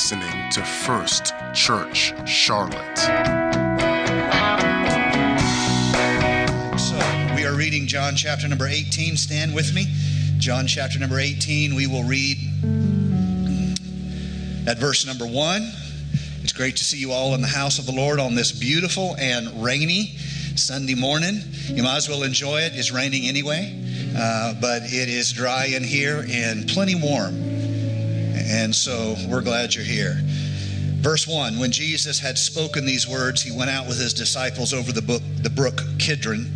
listening to First Church Charlotte. So, we are reading John chapter number 18. Stand with me. John chapter number 18. We will read at verse number 1. It's great to see you all in the house of the Lord on this beautiful and rainy Sunday morning. You might as well enjoy it. It's raining anyway, uh, but it is dry in here and plenty warm. And so we're glad you're here. Verse 1 When Jesus had spoken these words, he went out with his disciples over the, book, the brook Kidron,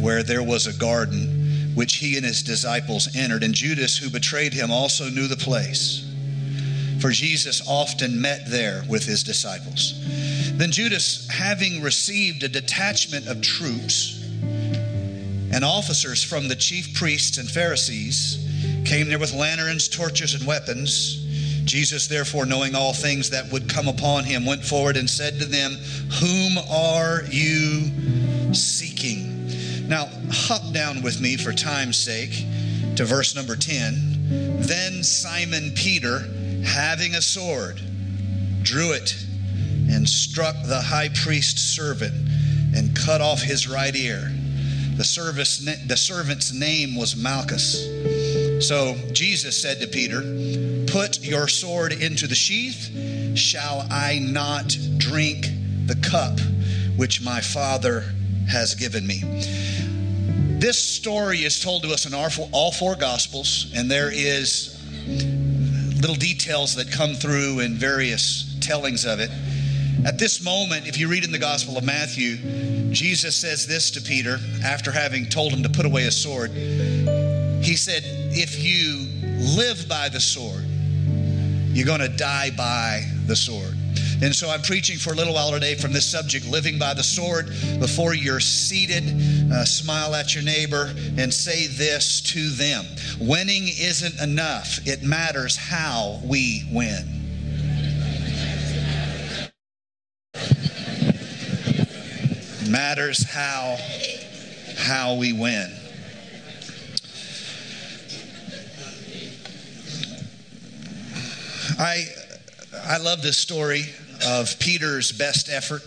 where there was a garden, which he and his disciples entered. And Judas, who betrayed him, also knew the place for Jesus often met there with his disciples. Then Judas, having received a detachment of troops and officers from the chief priests and Pharisees, came there with lanterns, torches, and weapons. Jesus, therefore, knowing all things that would come upon him, went forward and said to them, Whom are you seeking? Now, hop down with me for time's sake to verse number 10. Then Simon Peter, having a sword, drew it and struck the high priest's servant and cut off his right ear. The, service, the servant's name was Malchus. So Jesus said to Peter, Put your sword into the sheath. Shall I not drink the cup which my Father has given me? This story is told to us in all four Gospels, and there is little details that come through in various tellings of it. At this moment, if you read in the Gospel of Matthew, Jesus says this to Peter after having told him to put away a sword. He said, If you live by the sword, you're going to die by the sword. And so I'm preaching for a little while today from this subject, living by the sword. Before you're seated, uh, smile at your neighbor and say this to them Winning isn't enough, it matters how we win. matters how how we win. I I love this story of Peter's best effort.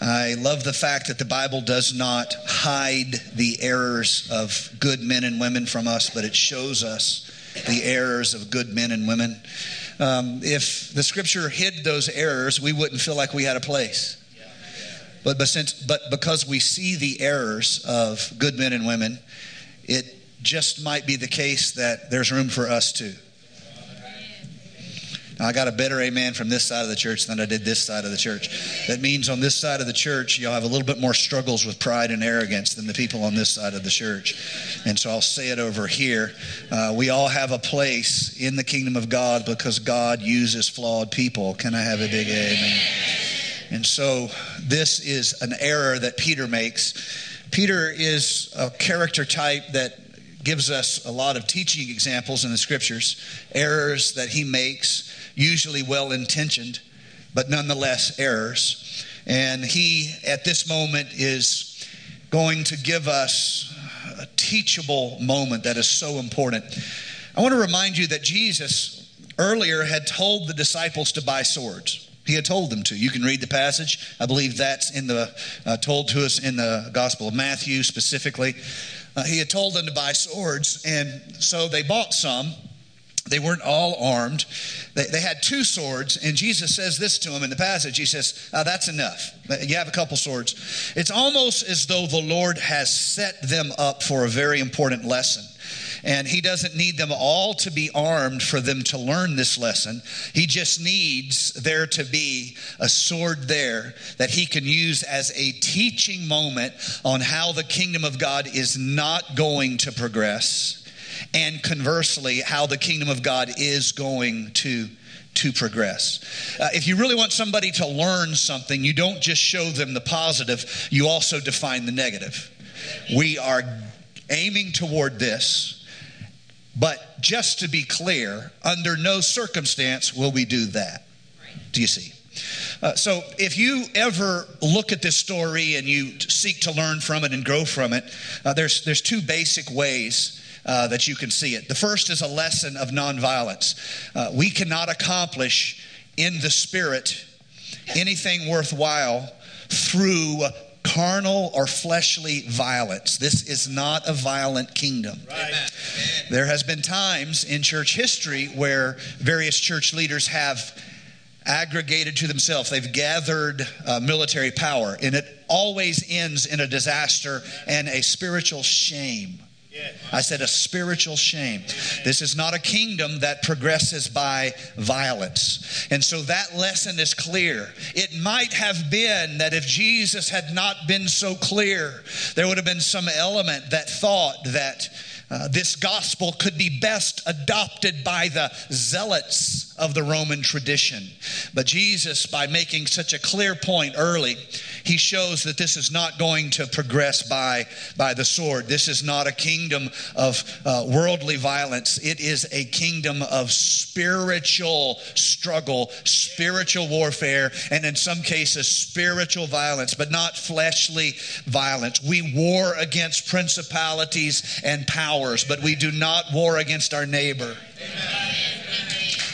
I love the fact that the Bible does not hide the errors of good men and women from us, but it shows us the errors of good men and women. Um, if the scripture hid those errors, we wouldn't feel like we had a place. But, but, since, but because we see the errors of good men and women, it just might be the case that there's room for us too. I got a better amen from this side of the church than I did this side of the church. That means on this side of the church, you'll have a little bit more struggles with pride and arrogance than the people on this side of the church. And so I'll say it over here. Uh, we all have a place in the kingdom of God because God uses flawed people. Can I have a big amen? And so this is an error that Peter makes. Peter is a character type that gives us a lot of teaching examples in the scriptures, errors that he makes usually well intentioned, but nonetheless errors. And he, at this moment, is going to give us a teachable moment that is so important. I want to remind you that Jesus earlier had told the disciples to buy swords. He had told them to. You can read the passage. I believe that's in the uh, told to us in the Gospel of Matthew specifically. Uh, he had told them to buy swords, and so they bought some. They weren't all armed. They, they had two swords, and Jesus says this to them in the passage. He says, oh, That's enough. You have a couple swords. It's almost as though the Lord has set them up for a very important lesson. And he doesn't need them all to be armed for them to learn this lesson. He just needs there to be a sword there that he can use as a teaching moment on how the kingdom of God is not going to progress and conversely, how the kingdom of God is going to to progress. Uh, if you really want somebody to learn something, you don't just show them the positive, you also define the negative. We are aiming toward this, but just to be clear, under no circumstance will we do that. Do you see? Uh, so, if you ever look at this story and you seek to learn from it and grow from it, uh, there's, there's two basic ways uh, that you can see it. The first is a lesson of nonviolence. Uh, we cannot accomplish in the spirit anything worthwhile through carnal or fleshly violence. This is not a violent kingdom. Right. There has been times in church history where various church leaders have aggregated to themselves. They've gathered uh, military power, and it always ends in a disaster and a spiritual shame. I said a spiritual shame. This is not a kingdom that progresses by violence. And so that lesson is clear. It might have been that if Jesus had not been so clear, there would have been some element that thought that uh, this gospel could be best adopted by the zealots of the Roman tradition. But Jesus, by making such a clear point early, he shows that this is not going to progress by, by the sword. This is not a kingdom of uh, worldly violence, it is a kingdom of spiritual struggle, spiritual warfare, and in some cases, spiritual violence, but not fleshly violence. We war against principalities and powers, but we do not war against our neighbor.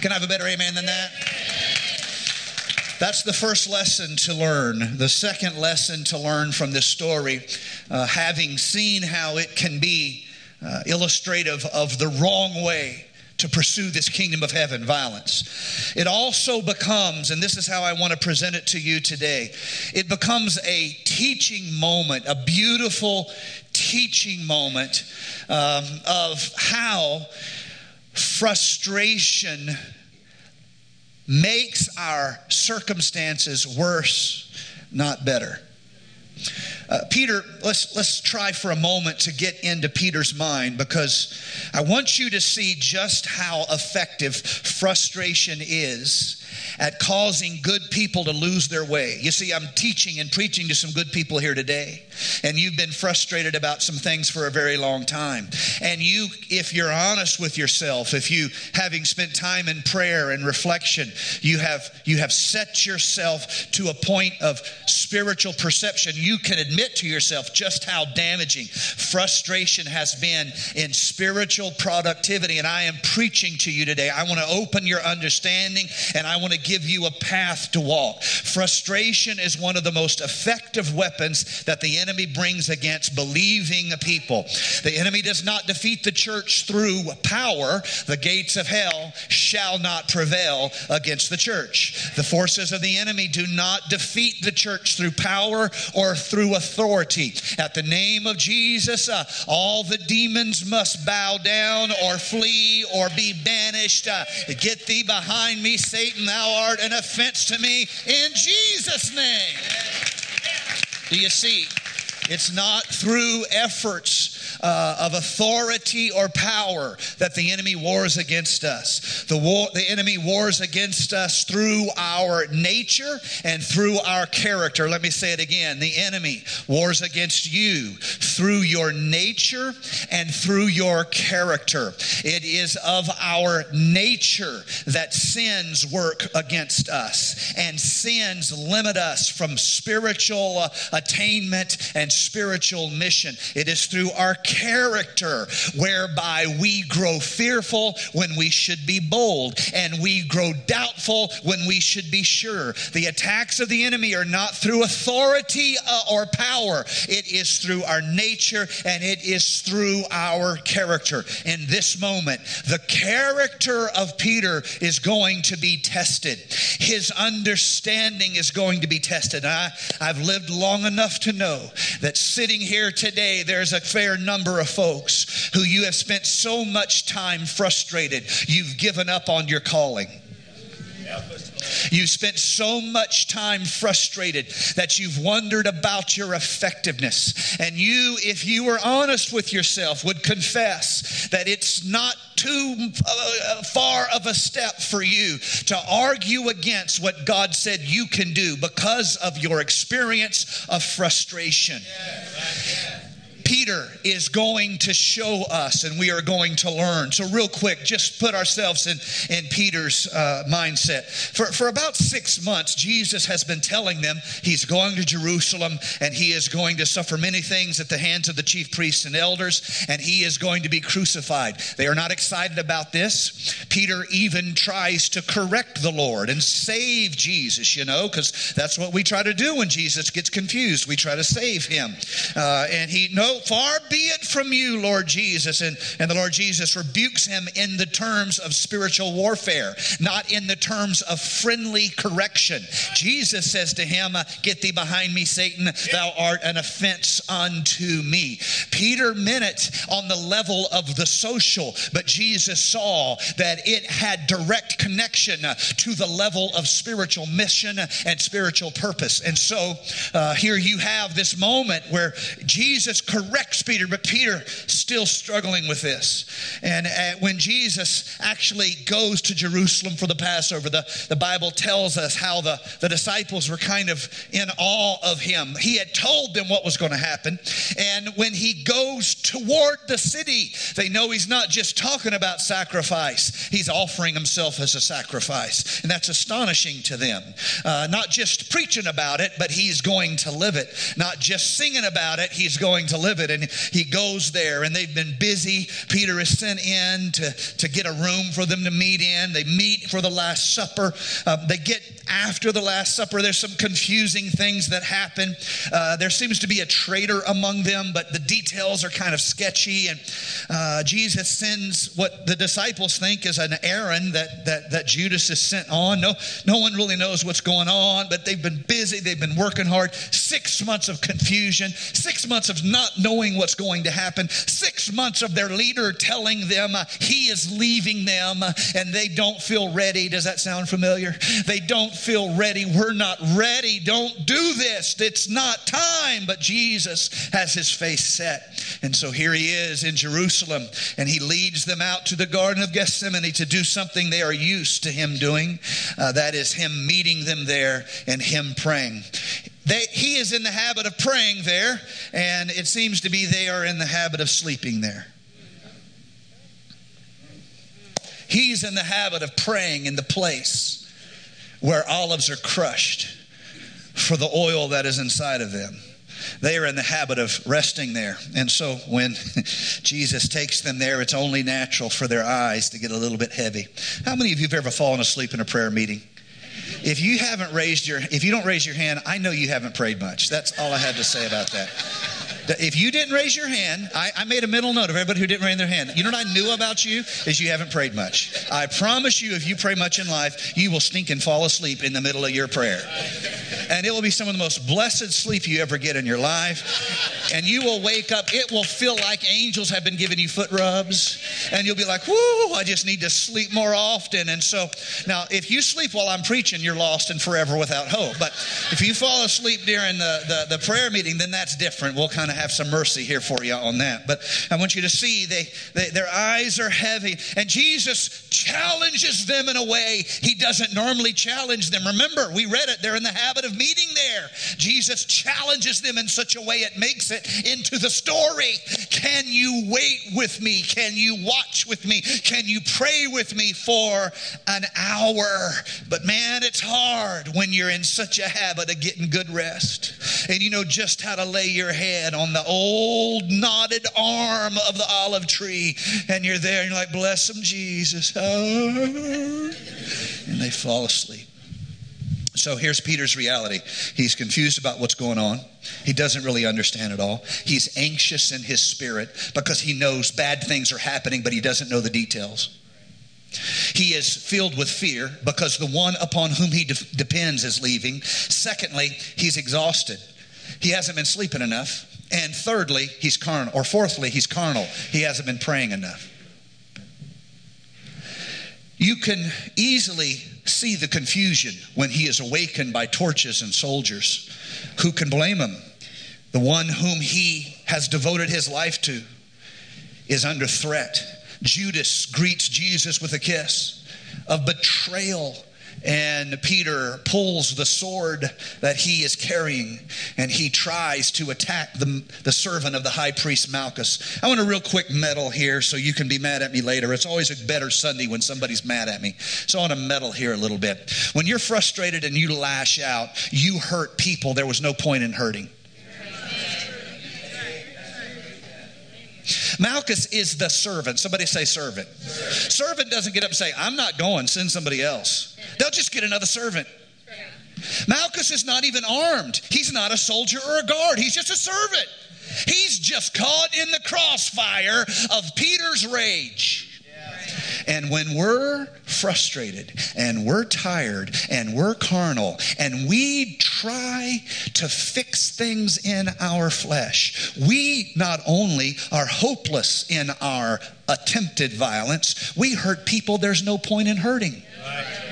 Can I have a better amen than that? That's the first lesson to learn. The second lesson to learn from this story, uh, having seen how it can be uh, illustrative of the wrong way to pursue this kingdom of heaven violence. It also becomes, and this is how I want to present it to you today, it becomes a teaching moment, a beautiful teaching moment um, of how frustration makes our circumstances worse, not better. Uh, Peter, let's let's try for a moment to get into Peter's mind because I want you to see just how effective frustration is at causing good people to lose their way. You see, I'm teaching and preaching to some good people here today, and you've been frustrated about some things for a very long time. And you, if you're honest with yourself, if you, having spent time in prayer and reflection, you have you have set yourself to a point of spiritual perception, you can admit to yourself just how damaging frustration has been in spiritual productivity. And I am preaching to you today. I want to open your understanding and I want to give you a path to walk. Frustration is one of the most effective weapons that the enemy brings against believing people. The enemy does not defeat the church through power. The gates of hell shall not prevail against the church. The forces of the enemy do not defeat the church through power or through authority. At the name of Jesus, uh, all the demons must bow down or flee or be banished. Uh, get thee behind me, Satan, thou an offense to me in Jesus' name. Do you see? It's not through efforts uh, of authority or power that the enemy wars against us. The, war, the enemy wars against us through our nature and through our character. Let me say it again. The enemy wars against you through your nature and through your character. It is of our nature that sins work against us, and sins limit us from spiritual attainment and spiritual mission. It is through our character whereby we grow fearful when we should be bold and we grow doubtful when we should be sure. The attacks of the enemy are not through authority uh, or power, it is through our nature and it is through our character. In this moment, the character of Peter is going to be tested, his understanding is going to be tested. I, I've lived long enough to know that sitting here today, there's a fair number number of folks who you have spent so much time frustrated, you've given up on your calling. You've spent so much time frustrated that you've wondered about your effectiveness. And you, if you were honest with yourself, would confess that it's not too uh, far of a step for you to argue against what God said you can do because of your experience of frustration. Peter is going to show us and we are going to learn. So, real quick, just put ourselves in, in Peter's uh, mindset. For, for about six months, Jesus has been telling them he's going to Jerusalem and he is going to suffer many things at the hands of the chief priests and elders and he is going to be crucified. They are not excited about this. Peter even tries to correct the Lord and save Jesus, you know, because that's what we try to do when Jesus gets confused. We try to save him. Uh, and he, no, far be it from you, Lord Jesus. And, and the Lord Jesus rebukes him in the terms of spiritual warfare, not in the terms of friendly correction. Jesus says to him, Get thee behind me, Satan, thou art an offense unto me. Peter meant it on the level of the social, but Jesus saw that it had direct connection to the level of spiritual mission and spiritual purpose. And so uh, here you have this moment where Jesus corrects Peter, but Peter still struggling with this. And uh, when Jesus actually goes to Jerusalem for the Passover, the, the Bible tells us how the, the disciples were kind of in awe of him. He had told them what was going to happen. And when he goes toward the city, they know he's not just talking about sacrifice, he's offering himself as a sacrifice. And that's astonishing to them. Uh, not just preaching about it, but he's going to live it. Not just singing about it, he's going to live it. And he goes there, and they've been busy. Peter is sent in to, to get a room for them to meet in. They meet for the Last Supper. Uh, they get after the Last Supper. There's some confusing things that happen. Uh, there seems to be a traitor among them, but the details are kind of sketchy. And uh, Jesus sends what the disciples think is an errand that, that, that Judas is sent on. No, no one really knows what's going on, but they've been busy. They've been working hard. Six months of confusion, six months of not knowing what's going to happen, six months of their leader telling them uh, he is leaving them uh, and they don't feel ready. Does that sound familiar? They don't feel ready. We're not ready. Don't do this. It's not time. But Jesus has his face set. And so here he is in Jerusalem and he leads them out to the Garden of Gethsemane to do something they are used to him doing. Uh, that is him meeting them there and him praying. They, he is in the habit of praying there, and it seems to be they are in the habit of sleeping there. He's in the habit of praying in the place where olives are crushed for the oil that is inside of them. They are in the habit of resting there. And so when Jesus takes them there, it's only natural for their eyes to get a little bit heavy. How many of you have ever fallen asleep in a prayer meeting? If you haven't raised your if you don't raise your hand, I know you haven't prayed much. That's all I had to say about that. If you didn't raise your hand, I, I, made a mental note of everybody who didn't raise their hand. You know what I knew about you is you haven't prayed much. I promise you, if you pray much in life, you will stink and fall asleep in the middle of your prayer. And it will be some of the most blessed sleep you ever get in your life. And you will wake up, it will feel like angels have been giving you foot rubs. And you'll be like, whoo, I just need to sleep more often. And so now, if you sleep while I'm preaching, you're lost and forever without hope. But if you fall asleep during the, the, the prayer meeting, then that's different. We'll kind of have some mercy here for you on that. But I want you to see they, they, their eyes are heavy, and Jesus challenges them in a way he doesn't normally challenge them. Remember, we read it, they're in the habit of meeting there. Jesus challenges them in such a way it makes it into the story. Can you wait with me? Can you watch with me? Can you pray with me for an hour? But man, it's hard when you're in such a habit of getting good rest. And you know just how to lay your head on the old knotted arm of the olive tree. And you're there and you're like, bless him, Jesus. Oh. And they fall asleep. So here's Peter's reality. He's confused about what's going on. He doesn't really understand it all. He's anxious in his spirit because he knows bad things are happening, but he doesn't know the details. He is filled with fear because the one upon whom he de- depends is leaving. Secondly, he's exhausted. He hasn't been sleeping enough. And thirdly, he's carnal. Or fourthly, he's carnal. He hasn't been praying enough. You can easily see the confusion when he is awakened by torches and soldiers. Who can blame him? The one whom he has devoted his life to is under threat. Judas greets Jesus with a kiss of betrayal and Peter pulls the sword that he is carrying and he tries to attack the, the servant of the high priest Malchus. I want a real quick meddle here so you can be mad at me later. It's always a better Sunday when somebody's mad at me. So I want to meddle here a little bit. When you're frustrated and you lash out, you hurt people. There was no point in hurting. Malchus is the servant. Somebody say servant. servant. Servant doesn't get up and say, I'm not going, send somebody else. They'll just get another servant. Malchus is not even armed. He's not a soldier or a guard. He's just a servant. He's just caught in the crossfire of Peter's rage. And when we're frustrated and we're tired and we're carnal and we try to fix things in our flesh, we not only are hopeless in our attempted violence, we hurt people there's no point in hurting. Right.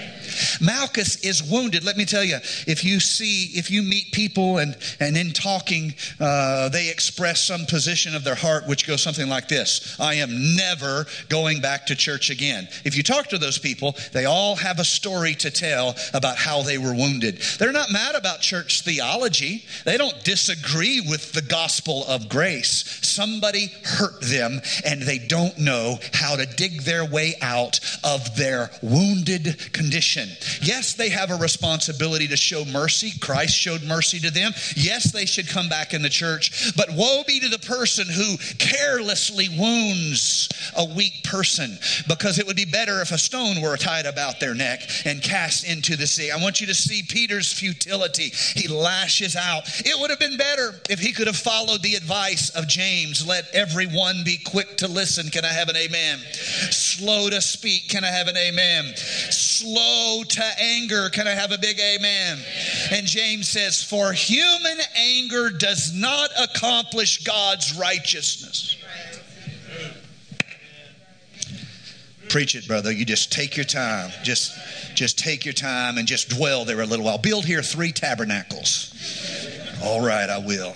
Malchus is wounded. Let me tell you, if you see, if you meet people and, and in talking, uh, they express some position of their heart which goes something like this I am never going back to church again. If you talk to those people, they all have a story to tell about how they were wounded. They're not mad about church theology, they don't disagree with the gospel of grace. Somebody hurt them and they don't know how to dig their way out of their wounded condition. Yes, they have a responsibility to show mercy. Christ showed mercy to them. Yes, they should come back in the church. But woe be to the person who carelessly wounds a weak person because it would be better if a stone were tied about their neck and cast into the sea. I want you to see Peter's futility. He lashes out. It would have been better if he could have followed the advice of James let everyone be quick to listen. Can I have an amen? Slow to speak. Can I have an amen? Slow to anger. Can I have a big amen? And James says, For human anger does not accomplish God's righteousness. Preach it, brother. You just take your time. Just, just take your time and just dwell there a little while. Build here three tabernacles. All right, I will.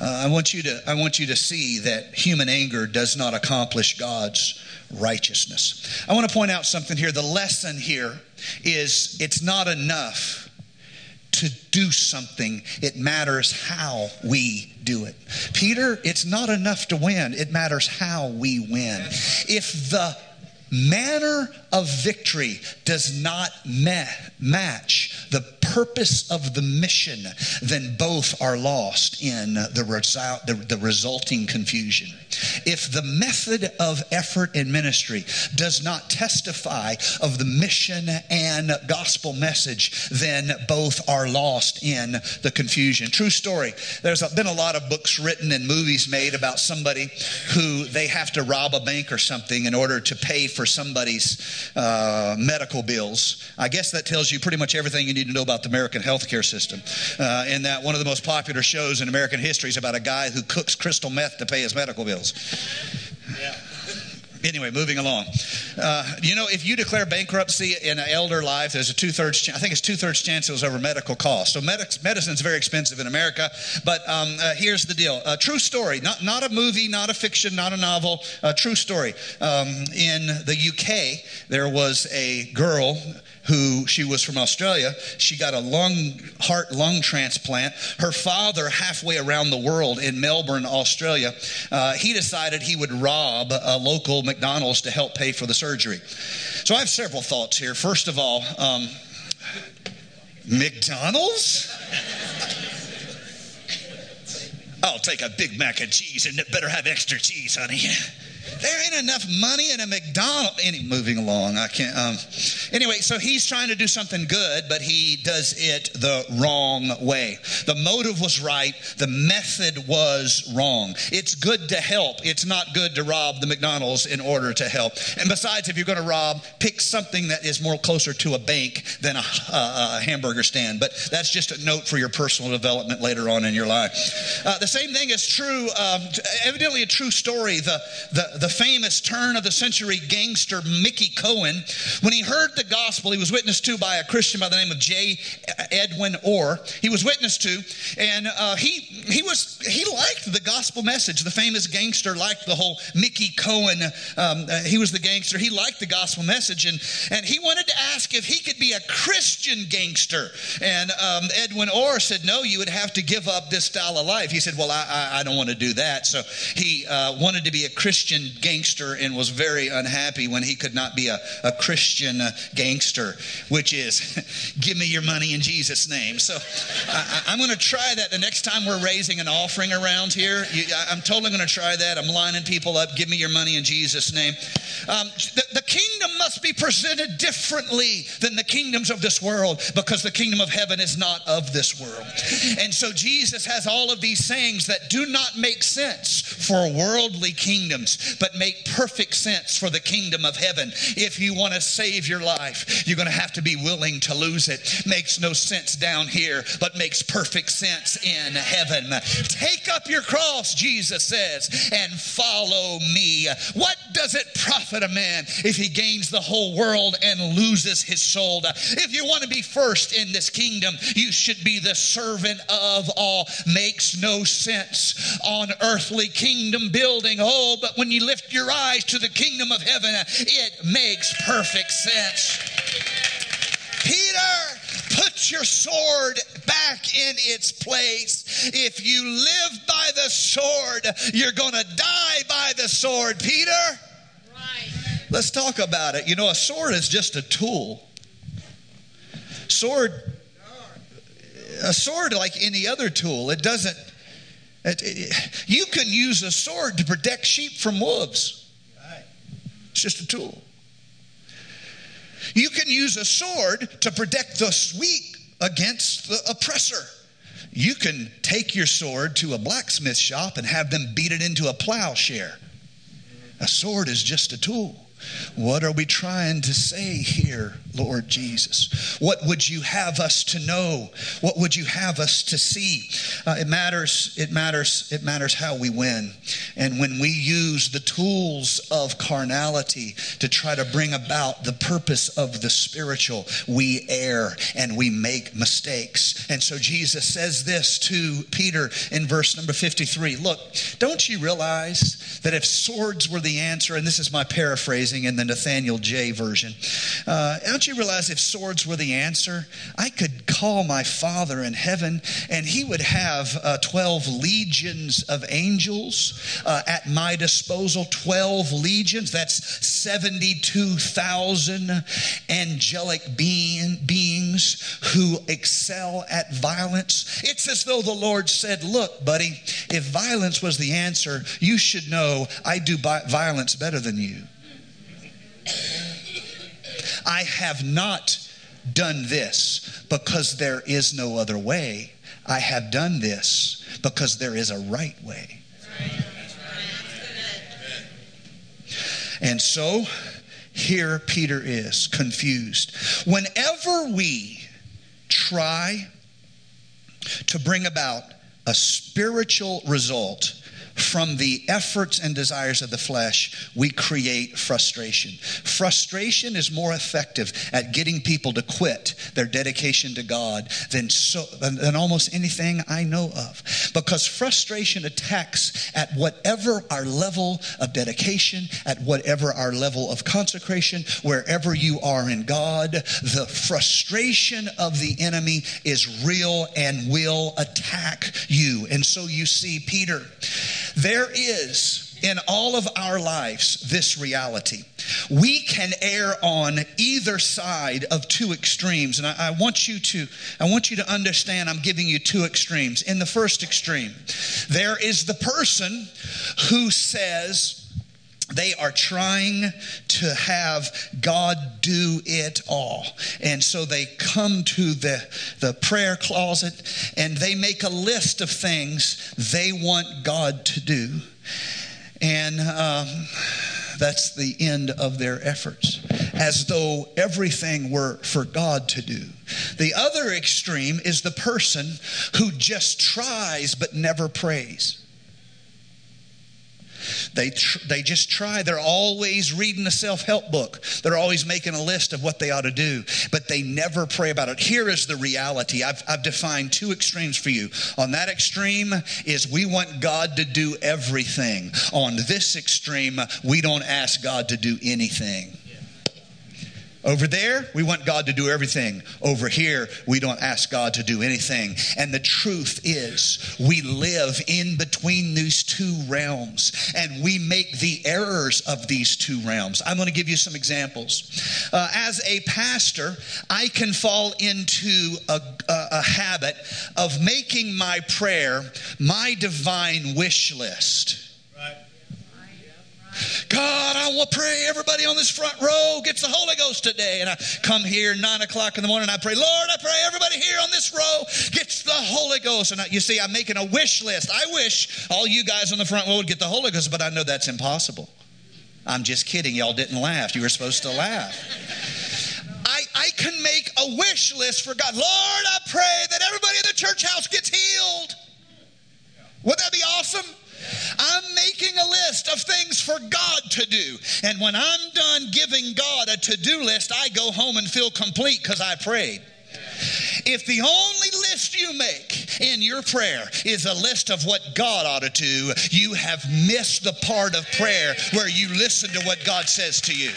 Uh, I want you to I want you to see that human anger does not accomplish God's righteousness. I want to point out something here. The lesson here is it's not enough to do something, it matters how we do it. Peter, it's not enough to win, it matters how we win. If the manner of victory does not ma- match the purpose of the mission, then both are lost in the, result, the, the resulting confusion. If the method of effort in ministry does not testify of the mission and gospel message, then both are lost in the confusion. True story. There's been a lot of books written and movies made about somebody who they have to rob a bank or something in order to pay for somebody's uh, medical bills. I guess that tells you pretty much everything you need to know about the American healthcare system. Uh, in that one of the most popular shows in American history is about a guy who cooks crystal meth to pay his medical bills. Yeah. Anyway, moving along. Uh, you know, if you declare bankruptcy in an elder life, there's a two thirds. Chance, I think it's two thirds chance it was over medical costs. So medic- medicine's very expensive in America. But um, uh, here's the deal: a true story, not not a movie, not a fiction, not a novel. A true story. Um, in the UK, there was a girl who she was from Australia. She got a lung, heart lung transplant. Her father, halfway around the world in Melbourne, Australia, uh, he decided he would rob a local McDonald's to help pay for the surgery. So I have several thoughts here. First of all, um, McDonald's? I'll take a Big Mac and cheese and it better have extra cheese, honey. There ain't enough money in a McDonald's. Any moving along, I can't. Um, anyway, so he's trying to do something good, but he does it the wrong way. The motive was right, the method was wrong. It's good to help. It's not good to rob the McDonald's in order to help. And besides, if you're going to rob, pick something that is more closer to a bank than a, a, a hamburger stand. But that's just a note for your personal development later on in your life. Uh, the same thing is true. Um, evidently, a true story. The the the famous turn of the century gangster Mickey Cohen, when he heard the gospel. He was witnessed to by a Christian by the name of J. Edwin Orr. He was witnessed to, and uh, he he was he liked the gospel message. The famous gangster liked the whole Mickey Cohen. Um, uh, he was the gangster. He liked the gospel message, and and he wanted to ask if he could be a Christian gangster. And um, Edwin Orr said, "No, you would have to give up this style of life." He said, "Well, I I, I don't want to do that." So he uh, wanted to be a Christian gangster and was very unhappy when he could not be a, a Christian uh, gangster, which is, "Give me your money in Jesus' name." So I, am going to try that the next time we're raising an offering around here. You, I'm totally going to try that. I'm lining people up. Give me your money in Jesus' name. Um, the, the kingdom must be presented differently than the kingdoms of this world because the kingdom of heaven is not of this world. And so Jesus has all of these sayings that do not make sense for worldly kingdoms, but make perfect sense for the kingdom of heaven. If you want to save your life, you're going to have to be willing to lose it. Makes no sense down here, but makes perfect sense in heaven. Take up your cross, Jesus says, and follow me. What does it profit a man if he gains the whole world and loses his soul? If you want to be first in this kingdom, you should be the servant of all. Makes no sense on earthly kingdom building. Oh, but when you lift your eyes to the kingdom of heaven, it makes perfect sense. Peter, put your sword back in its place. If you live by the sword, you're going to die by the sword. Peter? Right. Let's talk about it. You know, a sword is just a tool. Sword, a sword like any other tool, it doesn't. You can use a sword to protect sheep from wolves. It's just a tool. You can use a sword to protect the weak against the oppressor. You can take your sword to a blacksmith shop and have them beat it into a plowshare. A sword is just a tool. What are we trying to say here, Lord Jesus? What would you have us to know? What would you have us to see? Uh, it matters, it matters, it matters how we win. And when we use the tools of carnality to try to bring about the purpose of the spiritual, we err and we make mistakes. And so Jesus says this to Peter in verse number 53 Look, don't you realize that if swords were the answer, and this is my paraphrase, in the Nathaniel J version. Uh, don't you realize if swords were the answer, I could call my Father in heaven and he would have uh, 12 legions of angels uh, at my disposal. 12 legions, that's 72,000 angelic being, beings who excel at violence. It's as though the Lord said, Look, buddy, if violence was the answer, you should know I do violence better than you. I have not done this because there is no other way. I have done this because there is a right way. And so here Peter is confused. Whenever we try to bring about a spiritual result from the efforts and desires of the flesh, we create frustration. Frustration is more effective at getting people to quit their dedication to God than, so, than, almost anything I know of. Because frustration attacks at whatever our level of dedication, at whatever our level of consecration, wherever you are in God, the frustration of the enemy is real and will attack you. And so you see, Peter there is in all of our lives this reality. We can err on either side of two extremes. And I, I, want you to, I want you to understand I'm giving you two extremes. In the first extreme, there is the person who says, they are trying to have God do it all. And so they come to the, the prayer closet and they make a list of things they want God to do. And um, that's the end of their efforts, as though everything were for God to do. The other extreme is the person who just tries but never prays. They, tr- they just try. They're always reading a self help book. They're always making a list of what they ought to do, but they never pray about it. Here is the reality I've, I've defined two extremes for you. On that extreme is we want God to do everything. On this extreme, we don't ask God to do anything. Over there, we want God to do everything. Over here, we don't ask God to do anything. And the truth is, we live in between these two realms and we make the errors of these two realms. I'm going to give you some examples. Uh, as a pastor, I can fall into a, a, a habit of making my prayer my divine wish list. God, I will pray everybody on this front row gets the Holy Ghost today. And I come here nine o'clock in the morning. I pray, Lord, I pray everybody here on this row gets the Holy Ghost. And I, you see, I'm making a wish list. I wish all you guys on the front row would get the Holy Ghost, but I know that's impossible. I'm just kidding. Y'all didn't laugh. You were supposed to laugh. I, I can make a wish list for God. Lord, I pray that everybody in the church house gets healed. Would that be awesome? I'm making a list of things for God to do. And when I'm done giving God a to do list, I go home and feel complete because I prayed. If the only list you make in your prayer is a list of what God ought to do, you have missed the part of prayer where you listen to what God says to you.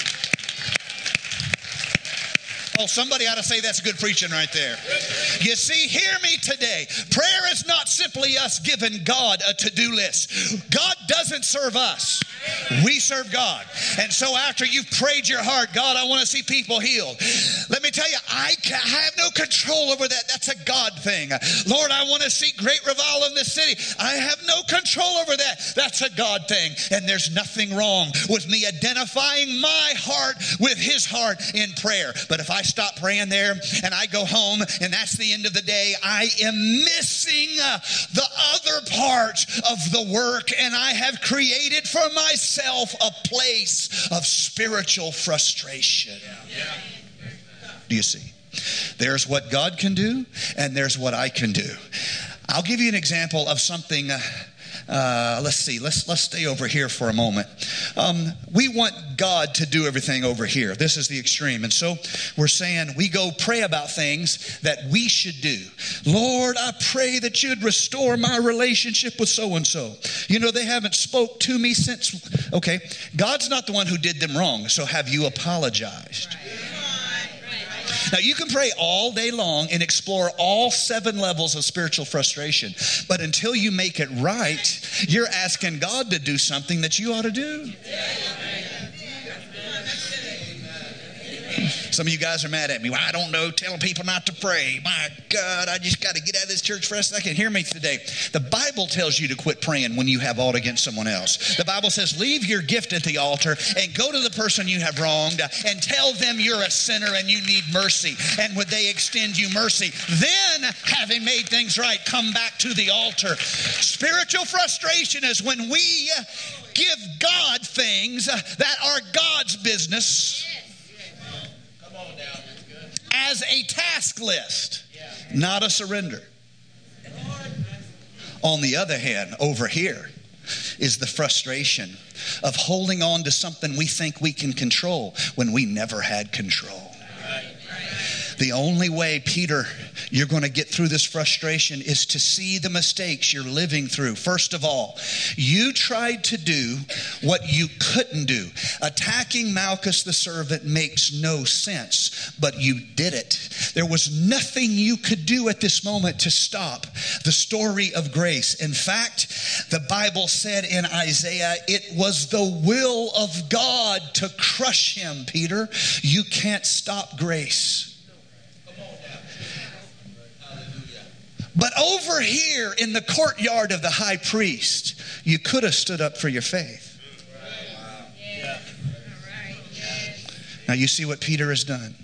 Oh, somebody ought to say that's good preaching right there. You see, hear me today. Prayer is not simply us giving God a to do list. God doesn't serve us, we serve God. And so after you've prayed your heart, God, I want to see people healed. Let me tell you, I have no control over that. That's a God thing. Lord, I want to see great revival in this city. I have no control over that. That's a God thing. And there's nothing wrong with me identifying my heart with His heart in prayer. But if I stop praying there and I go home and that's the end of the day, I am missing uh, the other part of the work and I have created for myself a place of spiritual frustration. Do you see? There's what God can do and there's what I can do. I'll give you an example of something. Uh, let's see. Let's let's stay over here for a moment. Um, we want God to do everything over here. This is the extreme, and so we're saying we go pray about things that we should do. Lord, I pray that you'd restore my relationship with so and so. You know they haven't spoke to me since. Okay, God's not the one who did them wrong. So have you apologized? Right. Now, you can pray all day long and explore all seven levels of spiritual frustration, but until you make it right, you're asking God to do something that you ought to do. Some of you guys are mad at me. Well, I don't know, telling people not to pray. My God, I just got to get out of this church for a second. Hear me today. The Bible tells you to quit praying when you have aught against someone else. The Bible says, leave your gift at the altar and go to the person you have wronged and tell them you're a sinner and you need mercy. And would they extend you mercy? Then, having made things right, come back to the altar. Spiritual frustration is when we give God things that are God's business as a task list, not a surrender. On the other hand, over here is the frustration of holding on to something we think we can control when we never had control. The only way, Peter, you're going to get through this frustration is to see the mistakes you're living through. First of all, you tried to do what you couldn't do. Attacking Malchus the servant makes no sense, but you did it. There was nothing you could do at this moment to stop the story of grace. In fact, the Bible said in Isaiah, it was the will of God to crush him, Peter. You can't stop grace. But over here in the courtyard of the high priest, you could have stood up for your faith. Now, you see what Peter has done.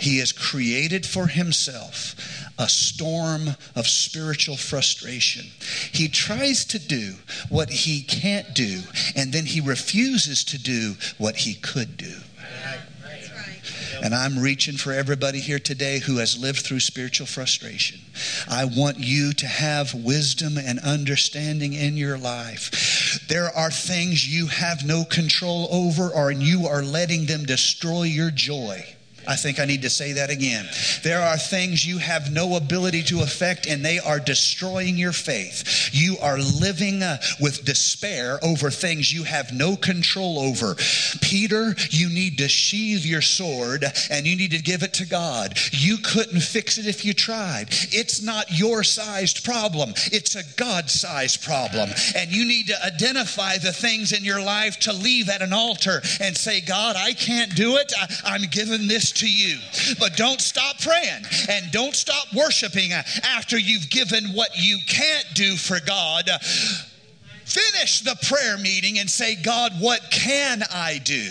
He has created for himself a storm of spiritual frustration. He tries to do what he can't do, and then he refuses to do what he could do. And I'm reaching for everybody here today who has lived through spiritual frustration. I want you to have wisdom and understanding in your life There are things you have no control over, or you are letting them destroy your joy. I think I need to say that again. There are things you have no ability to affect, and they are destroying your faith. You are living uh, with despair over things you have no control over. Peter, you need to sheathe your sword and you need to give it to God. You couldn't fix it if you tried. It's not your sized problem, it's a God sized problem. And you need to identify the things in your life to leave at an altar and say, God, I can't do it. I, am giving this to you. But don't stop praying and don't stop worshiping after you've given what you can't do for God. Finish the prayer meeting and say, God, what can I do?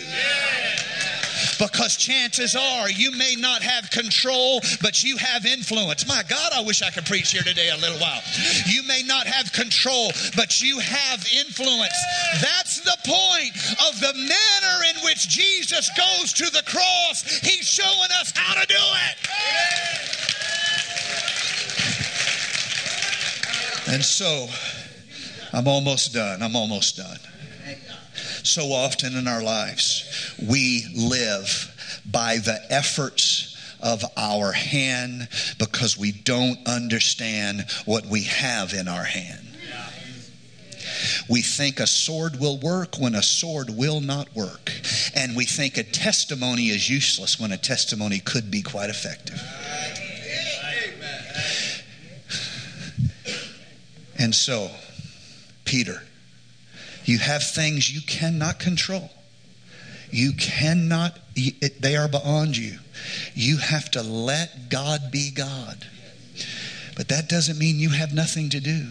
Because chances are you may not have control, but you have influence. My God, I wish I could preach here today a little while. You may not have control, but you have influence. That's the point of the manner in which Jesus goes to the cross. He's showing us how to do it. And so, I'm almost done. I'm almost done so often in our lives, we live by the efforts of our hand because we don't understand what we have in our hand. We think a sword will work when a sword will not work. And we think a testimony is useless when a testimony could be quite effective. And so, Peter you have things you cannot control. You cannot, they are beyond you. You have to let God be God. But that doesn't mean you have nothing to do.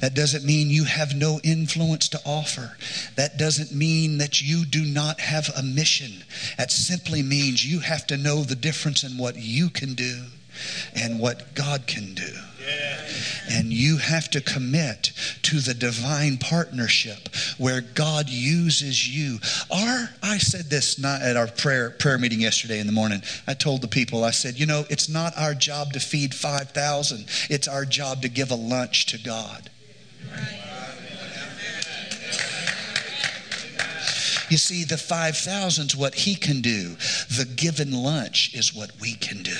That doesn't mean you have no influence to offer. That doesn't mean that you do not have a mission. That simply means you have to know the difference in what you can do and what God can do. And you have to commit to the divine partnership where God uses you. Our, I said this not at our prayer prayer meeting yesterday in the morning. I told the people, I said, you know, it's not our job to feed 5,000. It's our job to give a lunch to God. Right. You see, the 5,000's what he can do. The given lunch is what we can do.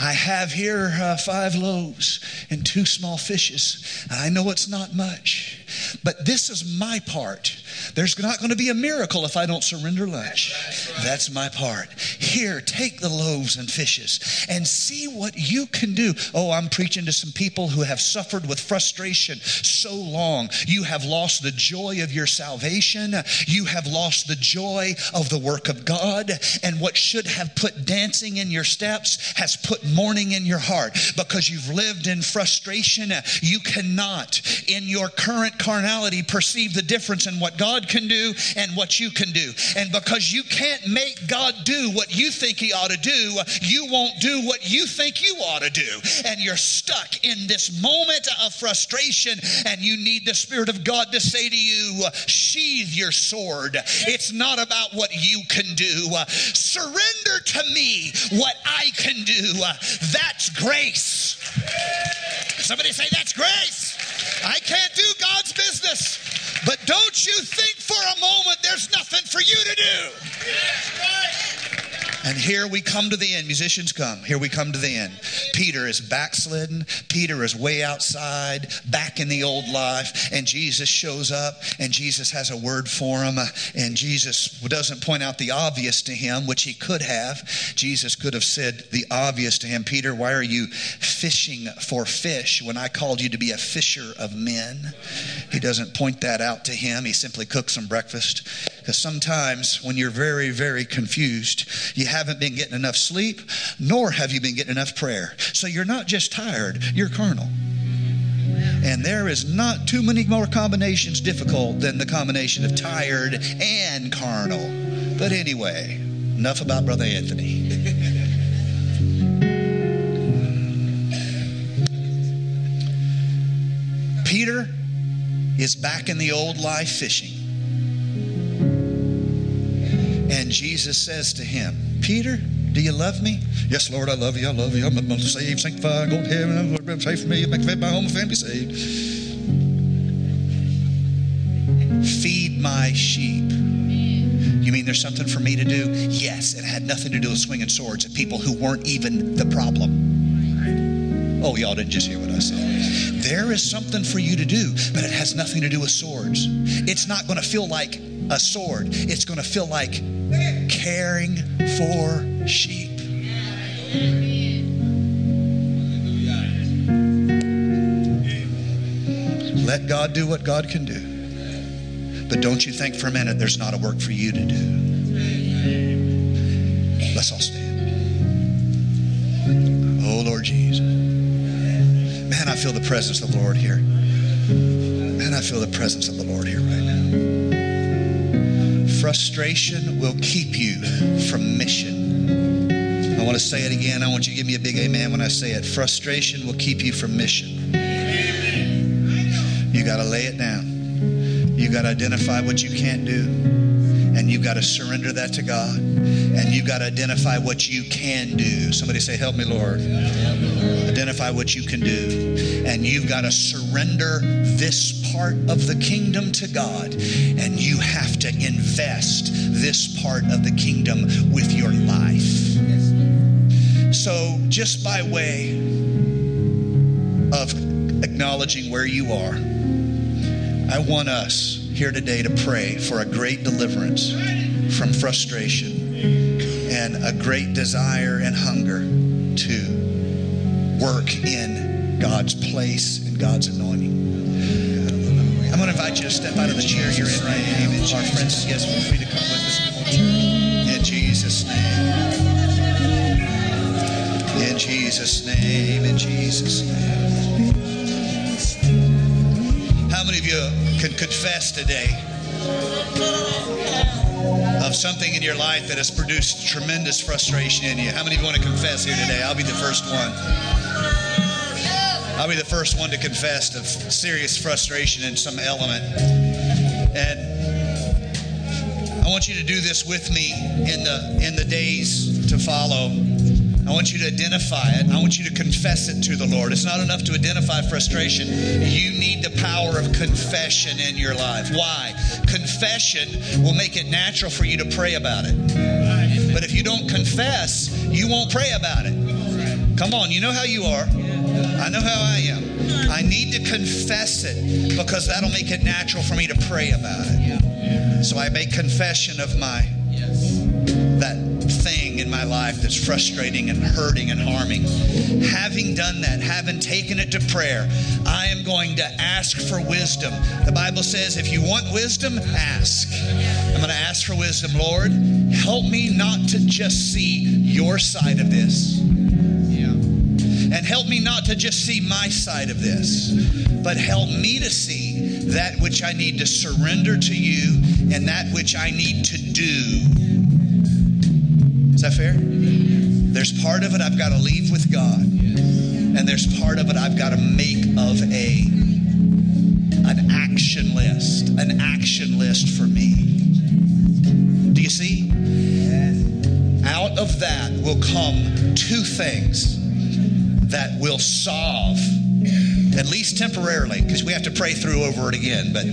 I have here uh, five loaves and two small fishes. I know it's not much, but this is my part. There's not going to be a miracle if I don't surrender lunch. That's my part. Here, take the loaves and fishes and see what you can do. Oh, I'm preaching to some people who have suffered with frustration so long. You have lost the joy of your salvation. You have lost the joy of the work of God. And what should have put dancing in your steps has put mourning in your heart because you've lived in frustration. You cannot, in your current carnality, perceive the difference in what God can do and what you can do. And because you can't make God do what you think He ought to do, you won't do what you think you ought to do. And you're stuck in this moment of frustration, and you need the Spirit of God to say to you, sheathe your sword. It's not about what you can do. Surrender to me what I can do. That's grace. Somebody say, That's grace. I can't do Business. But don't you think for a moment there's nothing for you to do. And here we come to the end. Musicians come. Here we come to the end. Peter is backslidden. Peter is way outside, back in the old life. And Jesus shows up, and Jesus has a word for him. And Jesus doesn't point out the obvious to him, which he could have. Jesus could have said the obvious to him Peter, why are you fishing for fish when I called you to be a fisher of men? He doesn't point that out to him. He simply cooks some breakfast. Because sometimes when you're very, very confused, you haven't been getting enough sleep, nor have you been getting enough prayer. So you're not just tired, you're carnal. And there is not too many more combinations difficult than the combination of tired and carnal. But anyway, enough about Brother Anthony. Peter is back in the old life fishing. Jesus says to him, Peter, do you love me? Yes, Lord, I love you. I love you. I'm saved, sanctified, go to heaven. I'm Lord, pray for me. Make my home family saved. Feed my sheep. You mean there's something for me to do? Yes, it had nothing to do with swinging swords at people who weren't even the problem. Oh, y'all didn't just hear what I said. There is something for you to do, but it has nothing to do with swords. It's not going to feel like a sword, it's going to feel like caring for sheep. Let God do what God can do. But don't you think for a minute there's not a work for you to do. Let's all stand. Oh, Lord Jesus. Man, I feel the presence of the Lord here. Man, I feel the presence of the Lord here right now. Frustration will keep you from mission. I want to say it again. I want you to give me a big amen when I say it. Frustration will keep you from mission. You got to lay it down. You got to identify what you can't do. And you've got to surrender that to God. And you've got to identify what you can do. Somebody say, Help me, Lord. Identify what you can do. And you've got to surrender this part of the kingdom to God. And you have to invest this part of the kingdom with your life. So, just by way of acknowledging where you are, I want us here today to pray for a great deliverance from frustration and a great desire and hunger to work in God's place and God's anointing. I'm going to invite you to step out of the chair you're in right now. Our friends and guests, feel free to come with us. In Jesus' name. In Jesus' name. In Jesus' name. Many of you can confess today of something in your life that has produced tremendous frustration in you? How many of you want to confess here today? I'll be the first one. I'll be the first one to confess of serious frustration in some element. And I want you to do this with me in the in the days to follow. I want you to identify it. I want you to confess it to the Lord. It's not enough to identify frustration. You need the power of confession in your life. Why? Confession will make it natural for you to pray about it. But if you don't confess, you won't pray about it. Come on, you know how you are. I know how I am. I need to confess it because that'll make it natural for me to pray about it. So I make confession of my in my life that's frustrating and hurting and harming. Having done that, having taken it to prayer, I am going to ask for wisdom. The Bible says, if you want wisdom, ask. I'm going to ask for wisdom. Lord, help me not to just see your side of this. And help me not to just see my side of this, but help me to see that which I need to surrender to you and that which I need to do that fair? There's part of it I've got to leave with God, and there's part of it I've got to make of a an action list, an action list for me. Do you see? Out of that will come two things that will solve, at least temporarily, because we have to pray through over it again, but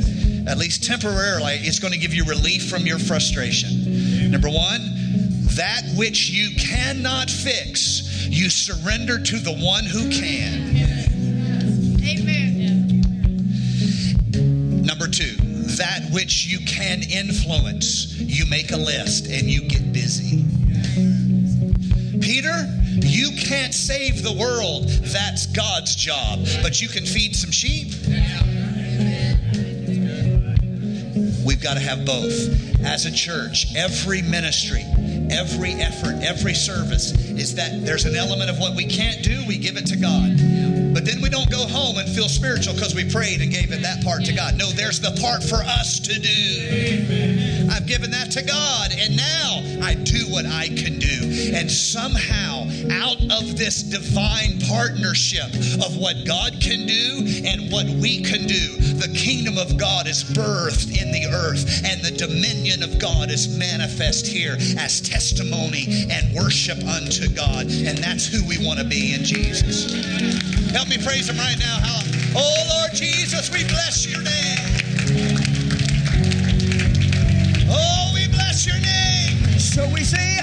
at least temporarily, it's going to give you relief from your frustration. Number one, that which you cannot fix, you surrender to the one who can. Amen. Number two, that which you can influence, you make a list and you get busy. Peter, you can't save the world. That's God's job. But you can feed some sheep. We've got to have both. As a church, every ministry, every effort, every service is that there's an element of what we can't do, we give it to God. But then we don't go home and feel spiritual because we prayed and gave it that part to God. No, there's the part for us to do. I've given that to God, and now I do what I can do. And somehow, out of this divine partnership of what God can do and what we can do, the kingdom of God is birthed in the earth, and the dominion of God is manifest here as testimony and worship unto God. And that's who we want to be in Jesus. Help me praise Him right now. Oh, Lord Jesus, we bless your name. Oh, we bless your name. So we say,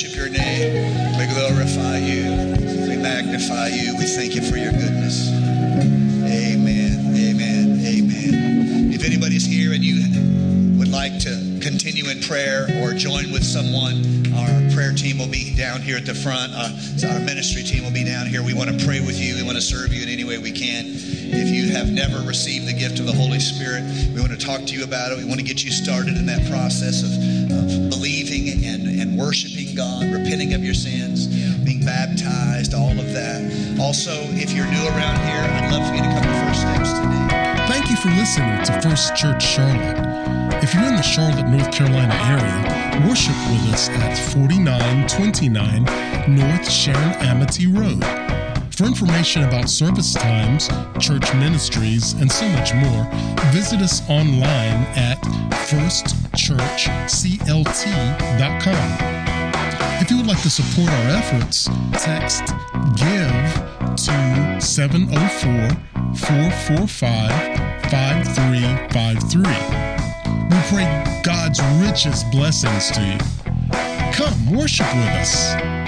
worship your name. We glorify you. We magnify you. We thank you for your goodness. Amen. Amen. Amen. If anybody's here and you would like to continue in prayer or join with someone, our prayer team will be down here at the front. Uh, so our ministry team will be down here. We want to pray with you. We want to serve you in any way we can. If you have never received the gift of the Holy Spirit, we want to talk to you about it. We want to get you started in that process of, of believing and, and worshiping God, repenting of your sins, being baptized, all of that. Also, if you're new around here, I'd love for you to come to First Steps today. Thank you for listening to First Church Charlotte. If you're in the Charlotte, North Carolina area, worship with us at 4929 North Sharon Amity Road. For information about service times, church ministries, and so much more, visit us online at firstchurchclt.com. If you would like to support our efforts, text GIVE to 704 445 5353. We pray God's richest blessings to you. Come worship with us.